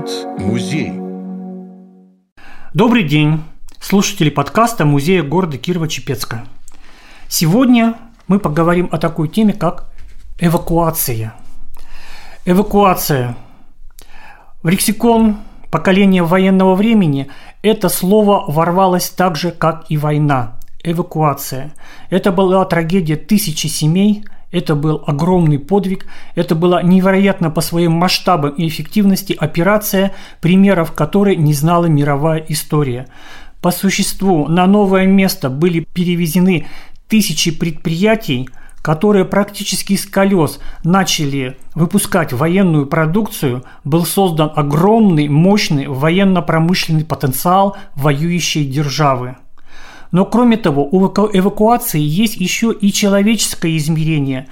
говорит музей. Добрый день, слушатели подкаста Музея города Кирова-Чепецка. Сегодня мы поговорим о такой теме, как эвакуация. Эвакуация. В лексикон поколения военного времени это слово ворвалось так же, как и война. Эвакуация. Это была трагедия тысячи семей – это был огромный подвиг, это была невероятно по своим масштабам и эффективности операция, примеров которой не знала мировая история. По существу на новое место были перевезены тысячи предприятий, которые практически с колес начали выпускать военную продукцию, был создан огромный, мощный военно-промышленный потенциал воюющей державы. Но кроме того, у эвакуации есть еще и человеческое измерение,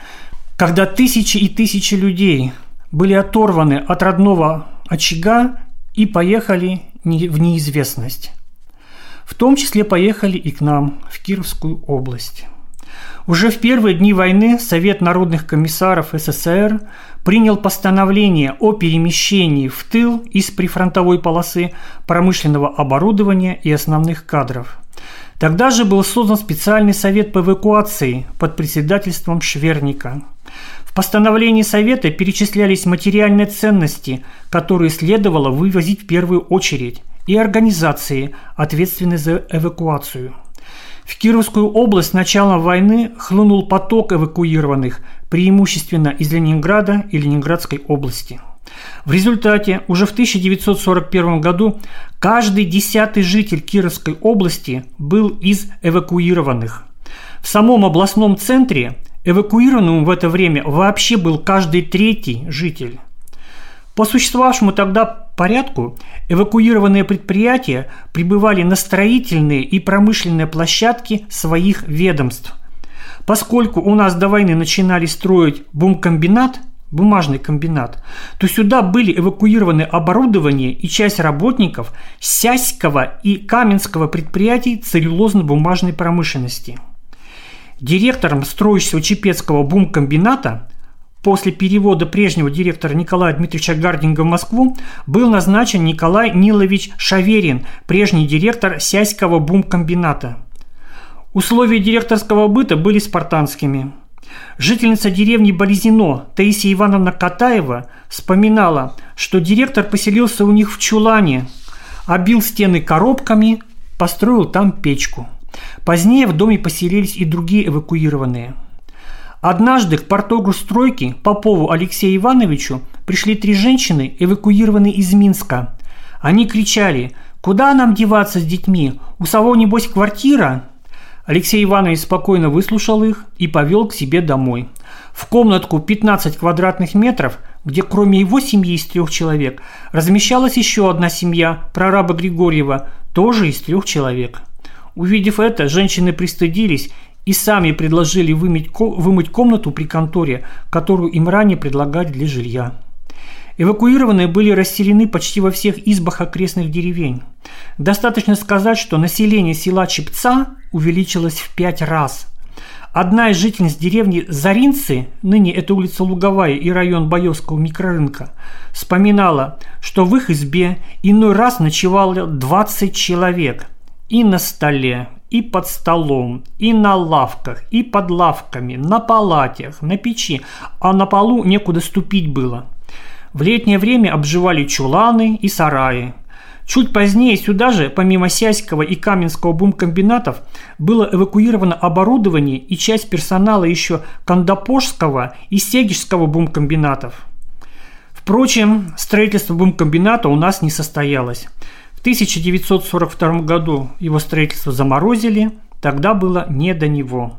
когда тысячи и тысячи людей были оторваны от родного очага и поехали в неизвестность. В том числе поехали и к нам, в Кировскую область. Уже в первые дни войны Совет народных комиссаров СССР принял постановление о перемещении в тыл из прифронтовой полосы промышленного оборудования и основных кадров – Тогда же был создан специальный совет по эвакуации под председательством Шверника. В постановлении Совета перечислялись материальные ценности, которые следовало вывозить в первую очередь, и организации, ответственные за эвакуацию. В Кировскую область с начала войны хлынул поток эвакуированных, преимущественно из Ленинграда и Ленинградской области – в результате уже в 1941 году каждый десятый житель Кировской области был из эвакуированных. В самом областном центре эвакуированным в это время вообще был каждый третий житель. По существовавшему тогда порядку эвакуированные предприятия прибывали на строительные и промышленные площадки своих ведомств. Поскольку у нас до войны начинали строить бумкомбинат – бумажный комбинат, то сюда были эвакуированы оборудование и часть работников Сяського и Каменского предприятий целлюлозно-бумажной промышленности. Директором строящего Чепецкого бумкомбината после перевода прежнего директора Николая Дмитриевича Гардинга в Москву был назначен Николай Нилович Шаверин, прежний директор Сяського бумкомбината. Условия директорского быта были спартанскими – Жительница деревни Болезино Таисия Ивановна Катаева вспоминала, что директор поселился у них в чулане, обил стены коробками, построил там печку. Позднее в доме поселились и другие эвакуированные. Однажды к портогу стройки Попову Алексею Ивановичу пришли три женщины, эвакуированные из Минска. Они кричали «Куда нам деваться с детьми? У Саво, небось, квартира?» Алексей Иванович спокойно выслушал их и повел к себе домой. В комнатку 15 квадратных метров, где кроме его семьи из трех человек размещалась еще одна семья прораба Григорьева, тоже из трех человек. Увидев это, женщины пристыдились и сами предложили вымыть, вымыть комнату при конторе, которую им ранее предлагали для жилья. Эвакуированные были расселены почти во всех избах окрестных деревень. Достаточно сказать, что население села Чепца увеличилось в пять раз. Одна из жительниц деревни Заринцы, ныне это улица Луговая и район Боевского микрорынка, вспоминала, что в их избе иной раз ночевало 20 человек. И на столе, и под столом, и на лавках, и под лавками, на палатях, на печи, а на полу некуда ступить было – в летнее время обживали чуланы и сараи. Чуть позднее сюда же, помимо Сяського и Каменского бумкомбинатов, было эвакуировано оборудование и часть персонала еще Кандапошского и Сегежского бумкомбинатов. Впрочем, строительство бумкомбината у нас не состоялось. В 1942 году его строительство заморозили, тогда было не до него.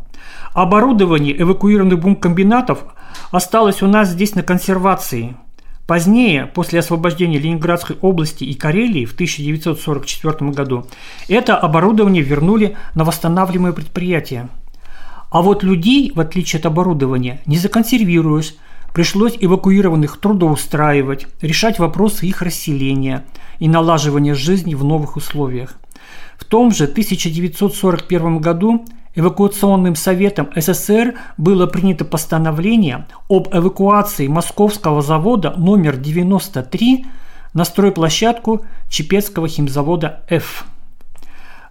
Оборудование эвакуированных бумкомбинатов осталось у нас здесь на консервации – Позднее, после освобождения Ленинградской области и Карелии в 1944 году, это оборудование вернули на восстанавливаемые предприятия. А вот людей, в отличие от оборудования, не законсервируешь. Пришлось эвакуированных трудоустраивать, решать вопросы их расселения и налаживания жизни в новых условиях. В том же 1941 году Эвакуационным советом СССР было принято постановление об эвакуации московского завода номер 93 на стройплощадку Чепецкого химзавода «Ф».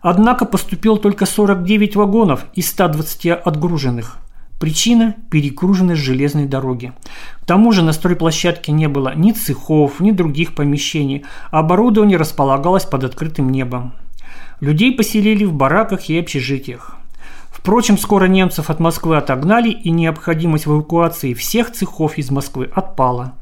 Однако поступил только 49 вагонов из 120 отгруженных. Причина – перегруженность железной дороги. К тому же на стройплощадке не было ни цехов, ни других помещений, оборудование располагалось под открытым небом. Людей поселили в бараках и общежитиях. Впрочем, скоро немцев от Москвы отогнали, и необходимость в эвакуации всех цехов из Москвы отпала.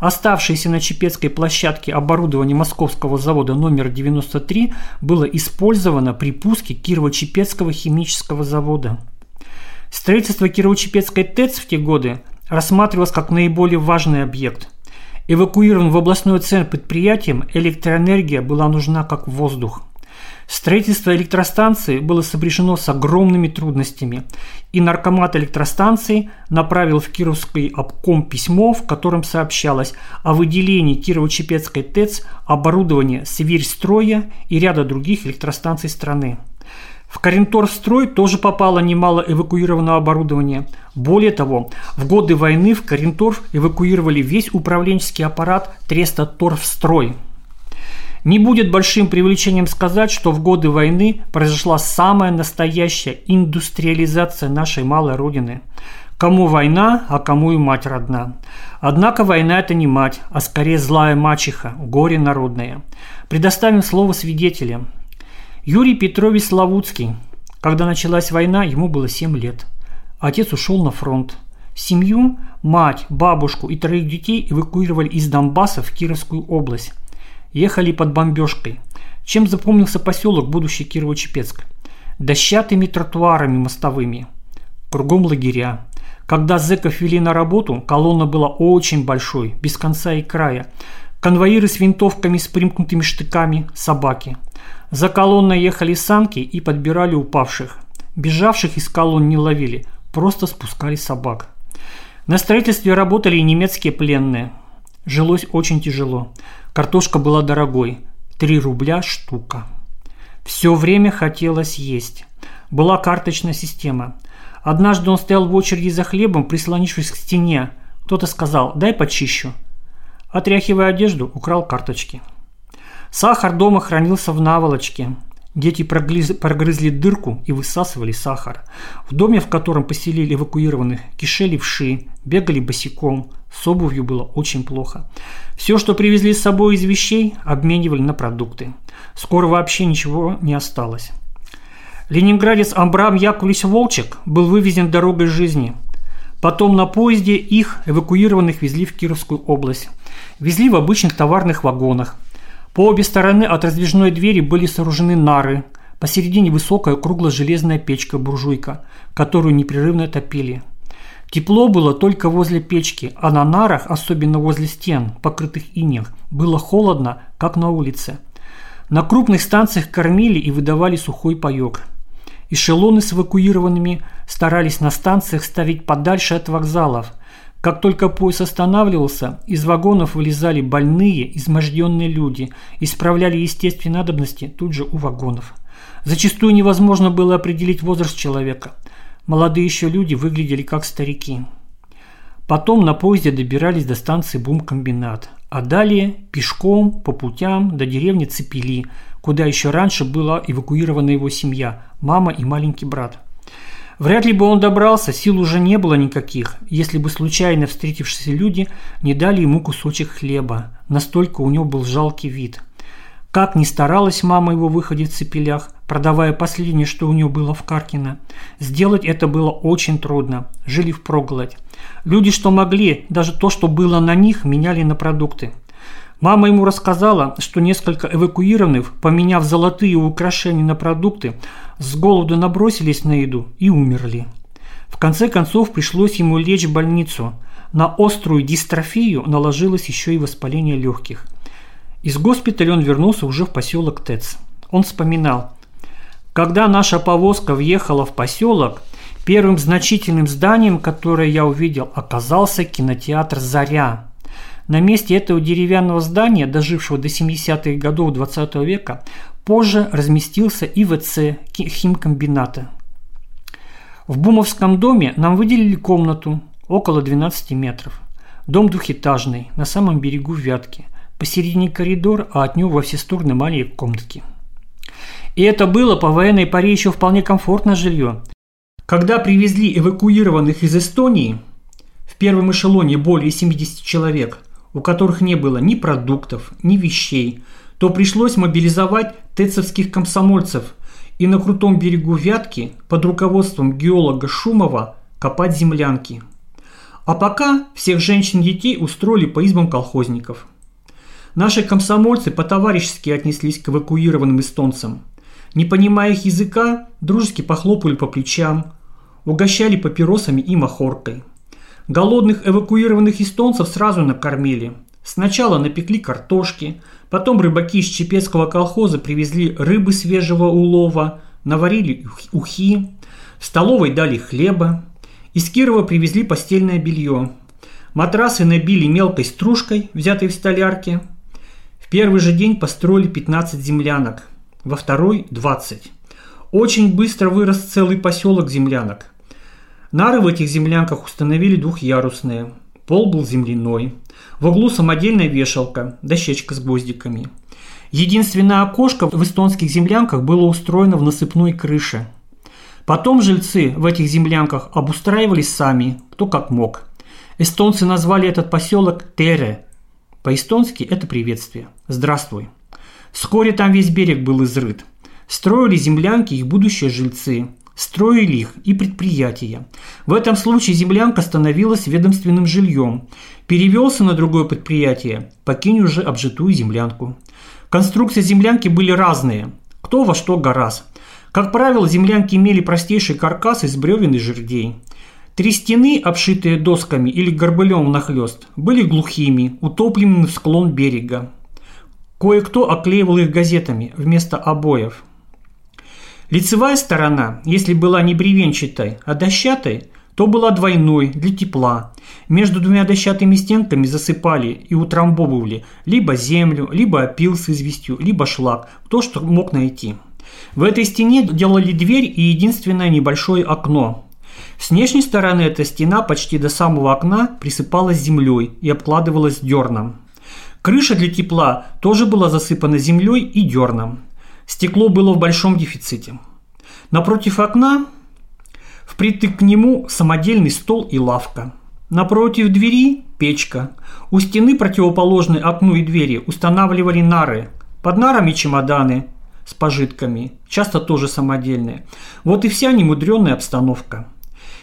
Оставшееся на Чепецкой площадке оборудование московского завода номер 93 было использовано при пуске Кирово-Чепецкого химического завода. Строительство Кирово-Чепецкой ТЭЦ в те годы рассматривалось как наиболее важный объект. Эвакуирован в областной центр предприятием, электроэнергия была нужна как воздух. Строительство электростанции было сопряжено с огромными трудностями, и наркомат электростанции направил в Кировский обком письмо, в котором сообщалось о выделении Кирово-Чепецкой ТЭЦ оборудования Северстроя и ряда других электростанций страны. В Коренторстрой тоже попало немало эвакуированного оборудования. Более того, в годы войны в Коренторф эвакуировали весь управленческий аппарат Треста Торфстрой – не будет большим привлечением сказать, что в годы войны произошла самая настоящая индустриализация нашей малой родины. Кому война, а кому и мать родна. Однако война – это не мать, а скорее злая мачеха, горе народное. Предоставим слово свидетелям. Юрий Петрович Славутский. Когда началась война, ему было 7 лет. Отец ушел на фронт. Семью, мать, бабушку и троих детей эвакуировали из Донбасса в Кировскую область. Ехали под бомбежкой. Чем запомнился поселок, будущий Кирово-Чепецк? Дощатыми тротуарами мостовыми. Кругом лагеря. Когда зэков вели на работу, колонна была очень большой, без конца и края. Конвоиры с винтовками с примкнутыми штыками, собаки. За колонной ехали санки и подбирали упавших. Бежавших из колонн не ловили, просто спускали собак. На строительстве работали и немецкие пленные. Жилось очень тяжело. Картошка была дорогой. 3 рубля штука. Все время хотелось есть. Была карточная система. Однажды он стоял в очереди за хлебом, прислонившись к стене. Кто-то сказал «дай почищу». Отряхивая одежду, украл карточки. Сахар дома хранился в наволочке. Дети прогрызли, дырку и высасывали сахар. В доме, в котором поселили эвакуированных, кишели вши, бегали босиком, с обувью было очень плохо. Все, что привезли с собой из вещей, обменивали на продукты. Скоро вообще ничего не осталось. Ленинградец Амбрам Яковлевич Волчек был вывезен дорогой жизни. Потом на поезде их, эвакуированных, везли в Кировскую область. Везли в обычных товарных вагонах. По обе стороны от раздвижной двери были сооружены нары. Посередине высокая кругло-железная печка-буржуйка, которую непрерывно топили – Тепло было только возле печки, а на нарах, особенно возле стен, покрытых инем, было холодно, как на улице. На крупных станциях кормили и выдавали сухой паёк. Эшелоны с эвакуированными старались на станциях ставить подальше от вокзалов. Как только поезд останавливался, из вагонов вылезали больные, изможденные люди, исправляли естественные надобности тут же у вагонов. Зачастую невозможно было определить возраст человека – Молодые еще люди выглядели как старики. Потом на поезде добирались до станции Бумкомбинат, а далее пешком по путям до деревни Цепели, куда еще раньше была эвакуирована его семья, мама и маленький брат. Вряд ли бы он добрался, сил уже не было никаких, если бы случайно встретившиеся люди не дали ему кусочек хлеба, настолько у него был жалкий вид. Как ни старалась мама его выходить в цепелях, продавая последнее, что у нее было в Каркино. Сделать это было очень трудно. Жили в проголодь. Люди, что могли, даже то, что было на них, меняли на продукты. Мама ему рассказала, что несколько эвакуированных, поменяв золотые украшения на продукты, с голоду набросились на еду и умерли. В конце концов пришлось ему лечь в больницу. На острую дистрофию наложилось еще и воспаление легких. Из госпиталя он вернулся уже в поселок Тец. Он вспоминал – когда наша повозка въехала в поселок, первым значительным зданием, которое я увидел, оказался кинотеатр «Заря». На месте этого деревянного здания, дожившего до 70-х годов 20 века, позже разместился ИВЦ химкомбината. В Бумовском доме нам выделили комнату около 12 метров. Дом двухэтажный, на самом берегу Вятки. посередине коридор, а от него во все стороны маленькие комнатки. И это было по военной паре еще вполне комфортное жилье. Когда привезли эвакуированных из Эстонии, в первом эшелоне более 70 человек, у которых не было ни продуктов, ни вещей, то пришлось мобилизовать тецовских комсомольцев и на крутом берегу Вятки под руководством геолога Шумова копать землянки. А пока всех женщин и детей устроили по избам колхозников. Наши комсомольцы по-товарищески отнеслись к эвакуированным эстонцам. Не понимая их языка, дружески похлопали по плечам, угощали папиросами и махоркой. Голодных эвакуированных эстонцев сразу накормили. Сначала напекли картошки, потом рыбаки из Чепецкого колхоза привезли рыбы свежего улова, наварили ухи, в столовой дали хлеба, из Кирова привезли постельное белье. Матрасы набили мелкой стружкой, взятой в столярке. В первый же день построили 15 землянок, во второй – 20. Очень быстро вырос целый поселок землянок. Нары в этих землянках установили двухъярусные. Пол был земляной. В углу самодельная вешалка, дощечка с гвоздиками. Единственное окошко в эстонских землянках было устроено в насыпной крыше – Потом жильцы в этих землянках обустраивались сами, кто как мог. Эстонцы назвали этот поселок Тере. По-эстонски это приветствие. Здравствуй. Вскоре там весь берег был изрыт. Строили землянки их будущие жильцы. Строили их и предприятия. В этом случае землянка становилась ведомственным жильем. Перевелся на другое предприятие, покинь уже обжитую землянку. Конструкции землянки были разные. Кто во что гораз. Как правило, землянки имели простейший каркас из бревен и жердей. Три стены, обшитые досками или горбылем нахлест, были глухими, утопленными в склон берега. Кое-кто оклеивал их газетами вместо обоев. Лицевая сторона, если была не бревенчатой, а дощатой, то была двойной, для тепла. Между двумя дощатыми стенками засыпали и утрамбовывали либо землю, либо опил с известью, либо шлак, то, что мог найти – в этой стене делали дверь и единственное небольшое окно. С внешней стороны эта стена почти до самого окна присыпалась землей и обкладывалась дерном. Крыша для тепла тоже была засыпана землей и дерном. Стекло было в большом дефиците. Напротив окна, впритык к нему самодельный стол и лавка. Напротив двери – печка. У стены, противоположной окну и двери, устанавливали нары. Под нарами чемоданы, с пожитками, часто тоже самодельные. Вот и вся немудренная обстановка.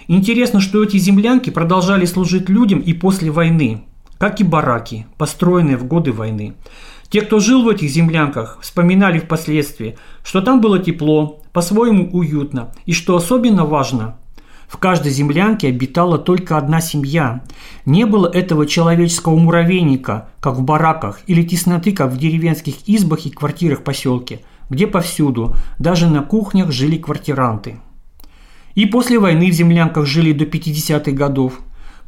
Интересно, что эти землянки продолжали служить людям и после войны, как и бараки, построенные в годы войны. Те, кто жил в этих землянках, вспоминали впоследствии, что там было тепло, по-своему уютно, и что особенно важно, в каждой землянке обитала только одна семья. Не было этого человеческого муравейника, как в бараках, или тесноты, как в деревенских избах и квартирах поселке – где повсюду, даже на кухнях, жили квартиранты. И после войны в землянках жили до 50-х годов.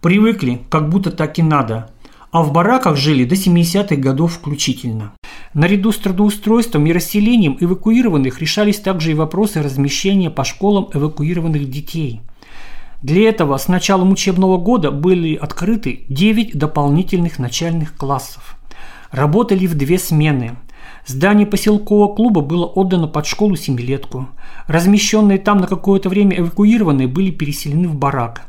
Привыкли, как будто так и надо. А в бараках жили до 70-х годов включительно. Наряду с трудоустройством и расселением эвакуированных решались также и вопросы размещения по школам эвакуированных детей. Для этого с началом учебного года были открыты 9 дополнительных начальных классов. Работали в две смены – Здание поселкового клуба было отдано под школу-семилетку. Размещенные там на какое-то время эвакуированные были переселены в барак.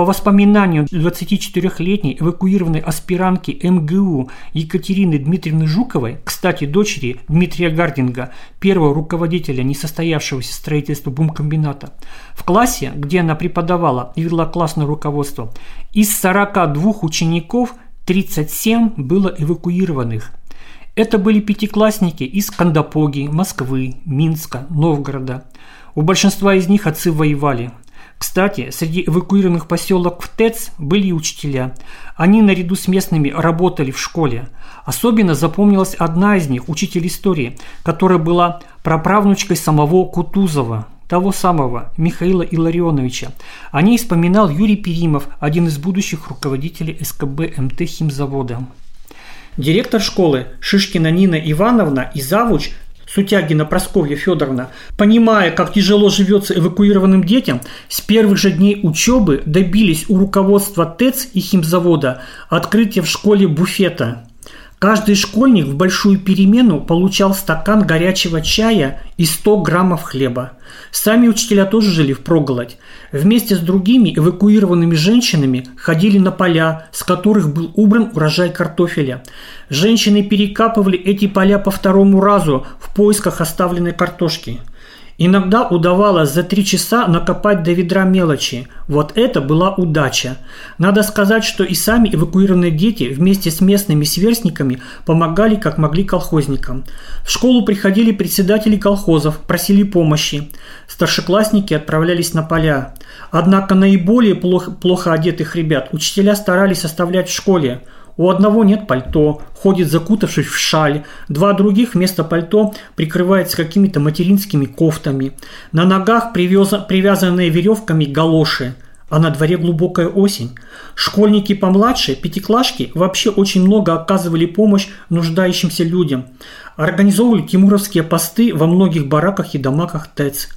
По воспоминаниям 24-летней эвакуированной аспирантки МГУ Екатерины Дмитриевны Жуковой, кстати, дочери Дмитрия Гардинга, первого руководителя несостоявшегося строительства бумкомбината, в классе, где она преподавала и вела классное руководство, из 42 учеников 37 было эвакуированных – это были пятиклассники из Кандапоги, Москвы, Минска, Новгорода. У большинства из них отцы воевали. Кстати, среди эвакуированных поселок в ТЭЦ были и учителя. Они наряду с местными работали в школе. Особенно запомнилась одна из них, учитель истории, которая была праправнучкой самого Кутузова, того самого Михаила Илларионовича. О ней вспоминал Юрий Перимов, один из будущих руководителей СКБ МТ химзавода. Директор школы Шишкина Нина Ивановна и завуч Сутягина Просковья Федоровна, понимая, как тяжело живется эвакуированным детям, с первых же дней учебы добились у руководства ТЭЦ и химзавода открытия в школе буфета. Каждый школьник в большую перемену получал стакан горячего чая и 100 граммов хлеба. Сами учителя тоже жили в проголодь. Вместе с другими эвакуированными женщинами ходили на поля, с которых был убран урожай картофеля. Женщины перекапывали эти поля по второму разу в поисках оставленной картошки. Иногда удавалось за три часа накопать до ведра мелочи. Вот это была удача. Надо сказать, что и сами эвакуированные дети вместе с местными сверстниками помогали как могли колхозникам. В школу приходили председатели колхозов, просили помощи. Старшеклассники отправлялись на поля. Однако наиболее плохо, плохо одетых ребят учителя старались оставлять в школе – у одного нет пальто, ходит закутавшись в шаль, два других вместо пальто прикрываются какими-то материнскими кофтами. На ногах привязанные веревками галоши – а на дворе глубокая осень. Школьники помладше, пятиклашки, вообще очень много оказывали помощь нуждающимся людям. Организовывали тимуровские посты во многих бараках и домаках ТЭЦ.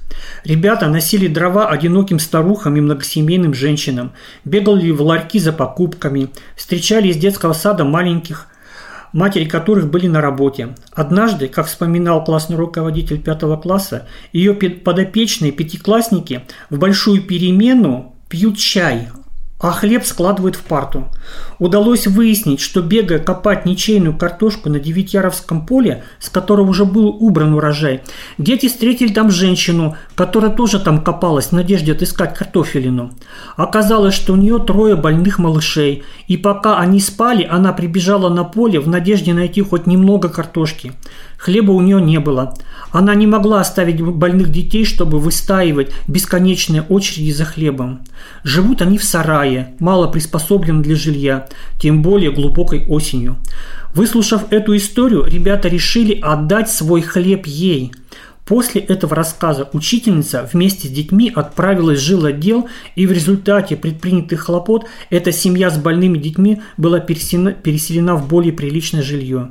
Ребята носили дрова одиноким старухам и многосемейным женщинам, бегали в ларьки за покупками, встречали из детского сада маленьких матери которых были на работе. Однажды, как вспоминал классный руководитель пятого класса, ее подопечные пятиклассники в большую перемену пьют чай, а хлеб складывают в парту. Удалось выяснить, что бегая копать ничейную картошку на Девятьяровском поле, с которого уже был убран урожай, дети встретили там женщину, которая тоже там копалась в надежде отыскать картофелину. Оказалось, что у нее трое больных малышей, и пока они спали, она прибежала на поле в надежде найти хоть немного картошки. Хлеба у нее не было. Она не могла оставить больных детей, чтобы выстаивать бесконечные очереди за хлебом. Живут они в сарае, мало приспособленном для жилья, тем более глубокой осенью. Выслушав эту историю, ребята решили отдать свой хлеб ей. После этого рассказа учительница вместе с детьми отправилась в жилотдел, и в результате предпринятых хлопот эта семья с больными детьми была переселена, переселена в более приличное жилье.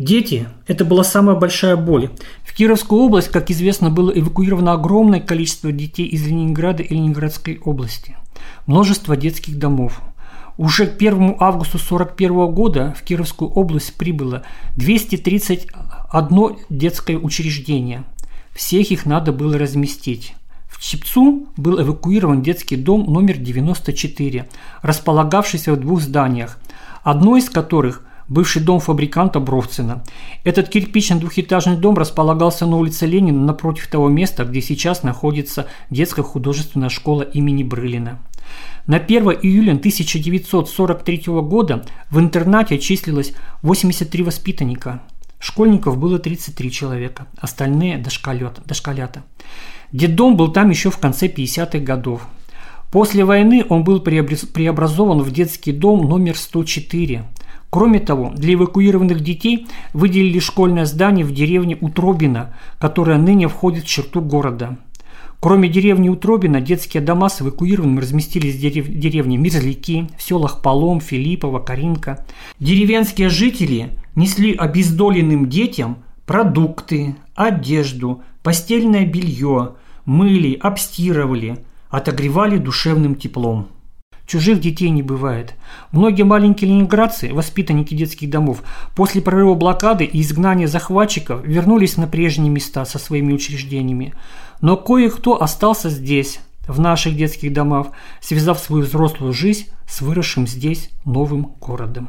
Дети – это была самая большая боль. В Кировскую область, как известно, было эвакуировано огромное количество детей из Ленинграда и Ленинградской области. Множество детских домов. Уже к 1 августу 1941 года в Кировскую область прибыло 231 детское учреждение. Всех их надо было разместить. В Чепцу был эвакуирован детский дом номер 94, располагавшийся в двух зданиях, одно из которых – бывший дом фабриканта Бровцина. Этот кирпичный двухэтажный дом располагался на улице Ленина напротив того места, где сейчас находится детская художественная школа имени Брылина. На 1 июля 1943 года в интернате числилось 83 воспитанника. Школьников было 33 человека, остальные дошколят, дошколята. Детдом был там еще в конце 50-х годов. После войны он был преобразован в детский дом номер 104. Кроме того, для эвакуированных детей выделили школьное здание в деревне Утробино, которая ныне входит в черту города. Кроме деревни Утробино, детские дома с эвакуированными разместились в дерев... деревне Мерзляки, в селах Полом, Филиппово, Каринка. Деревенские жители несли обездоленным детям продукты, одежду, постельное белье, мыли, обстирывали, отогревали душевным теплом. Чужих детей не бывает. Многие маленькие ленинградцы, воспитанники детских домов, после прорыва блокады и изгнания захватчиков вернулись на прежние места со своими учреждениями. Но кое-кто остался здесь, в наших детских домах, связав свою взрослую жизнь с выросшим здесь новым городом.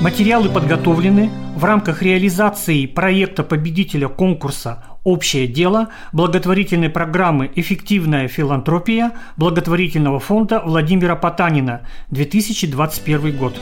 Материалы подготовлены в рамках реализации проекта победителя конкурса «Общее дело» благотворительной программы «Эффективная филантропия» благотворительного фонда Владимира Потанина 2021 год.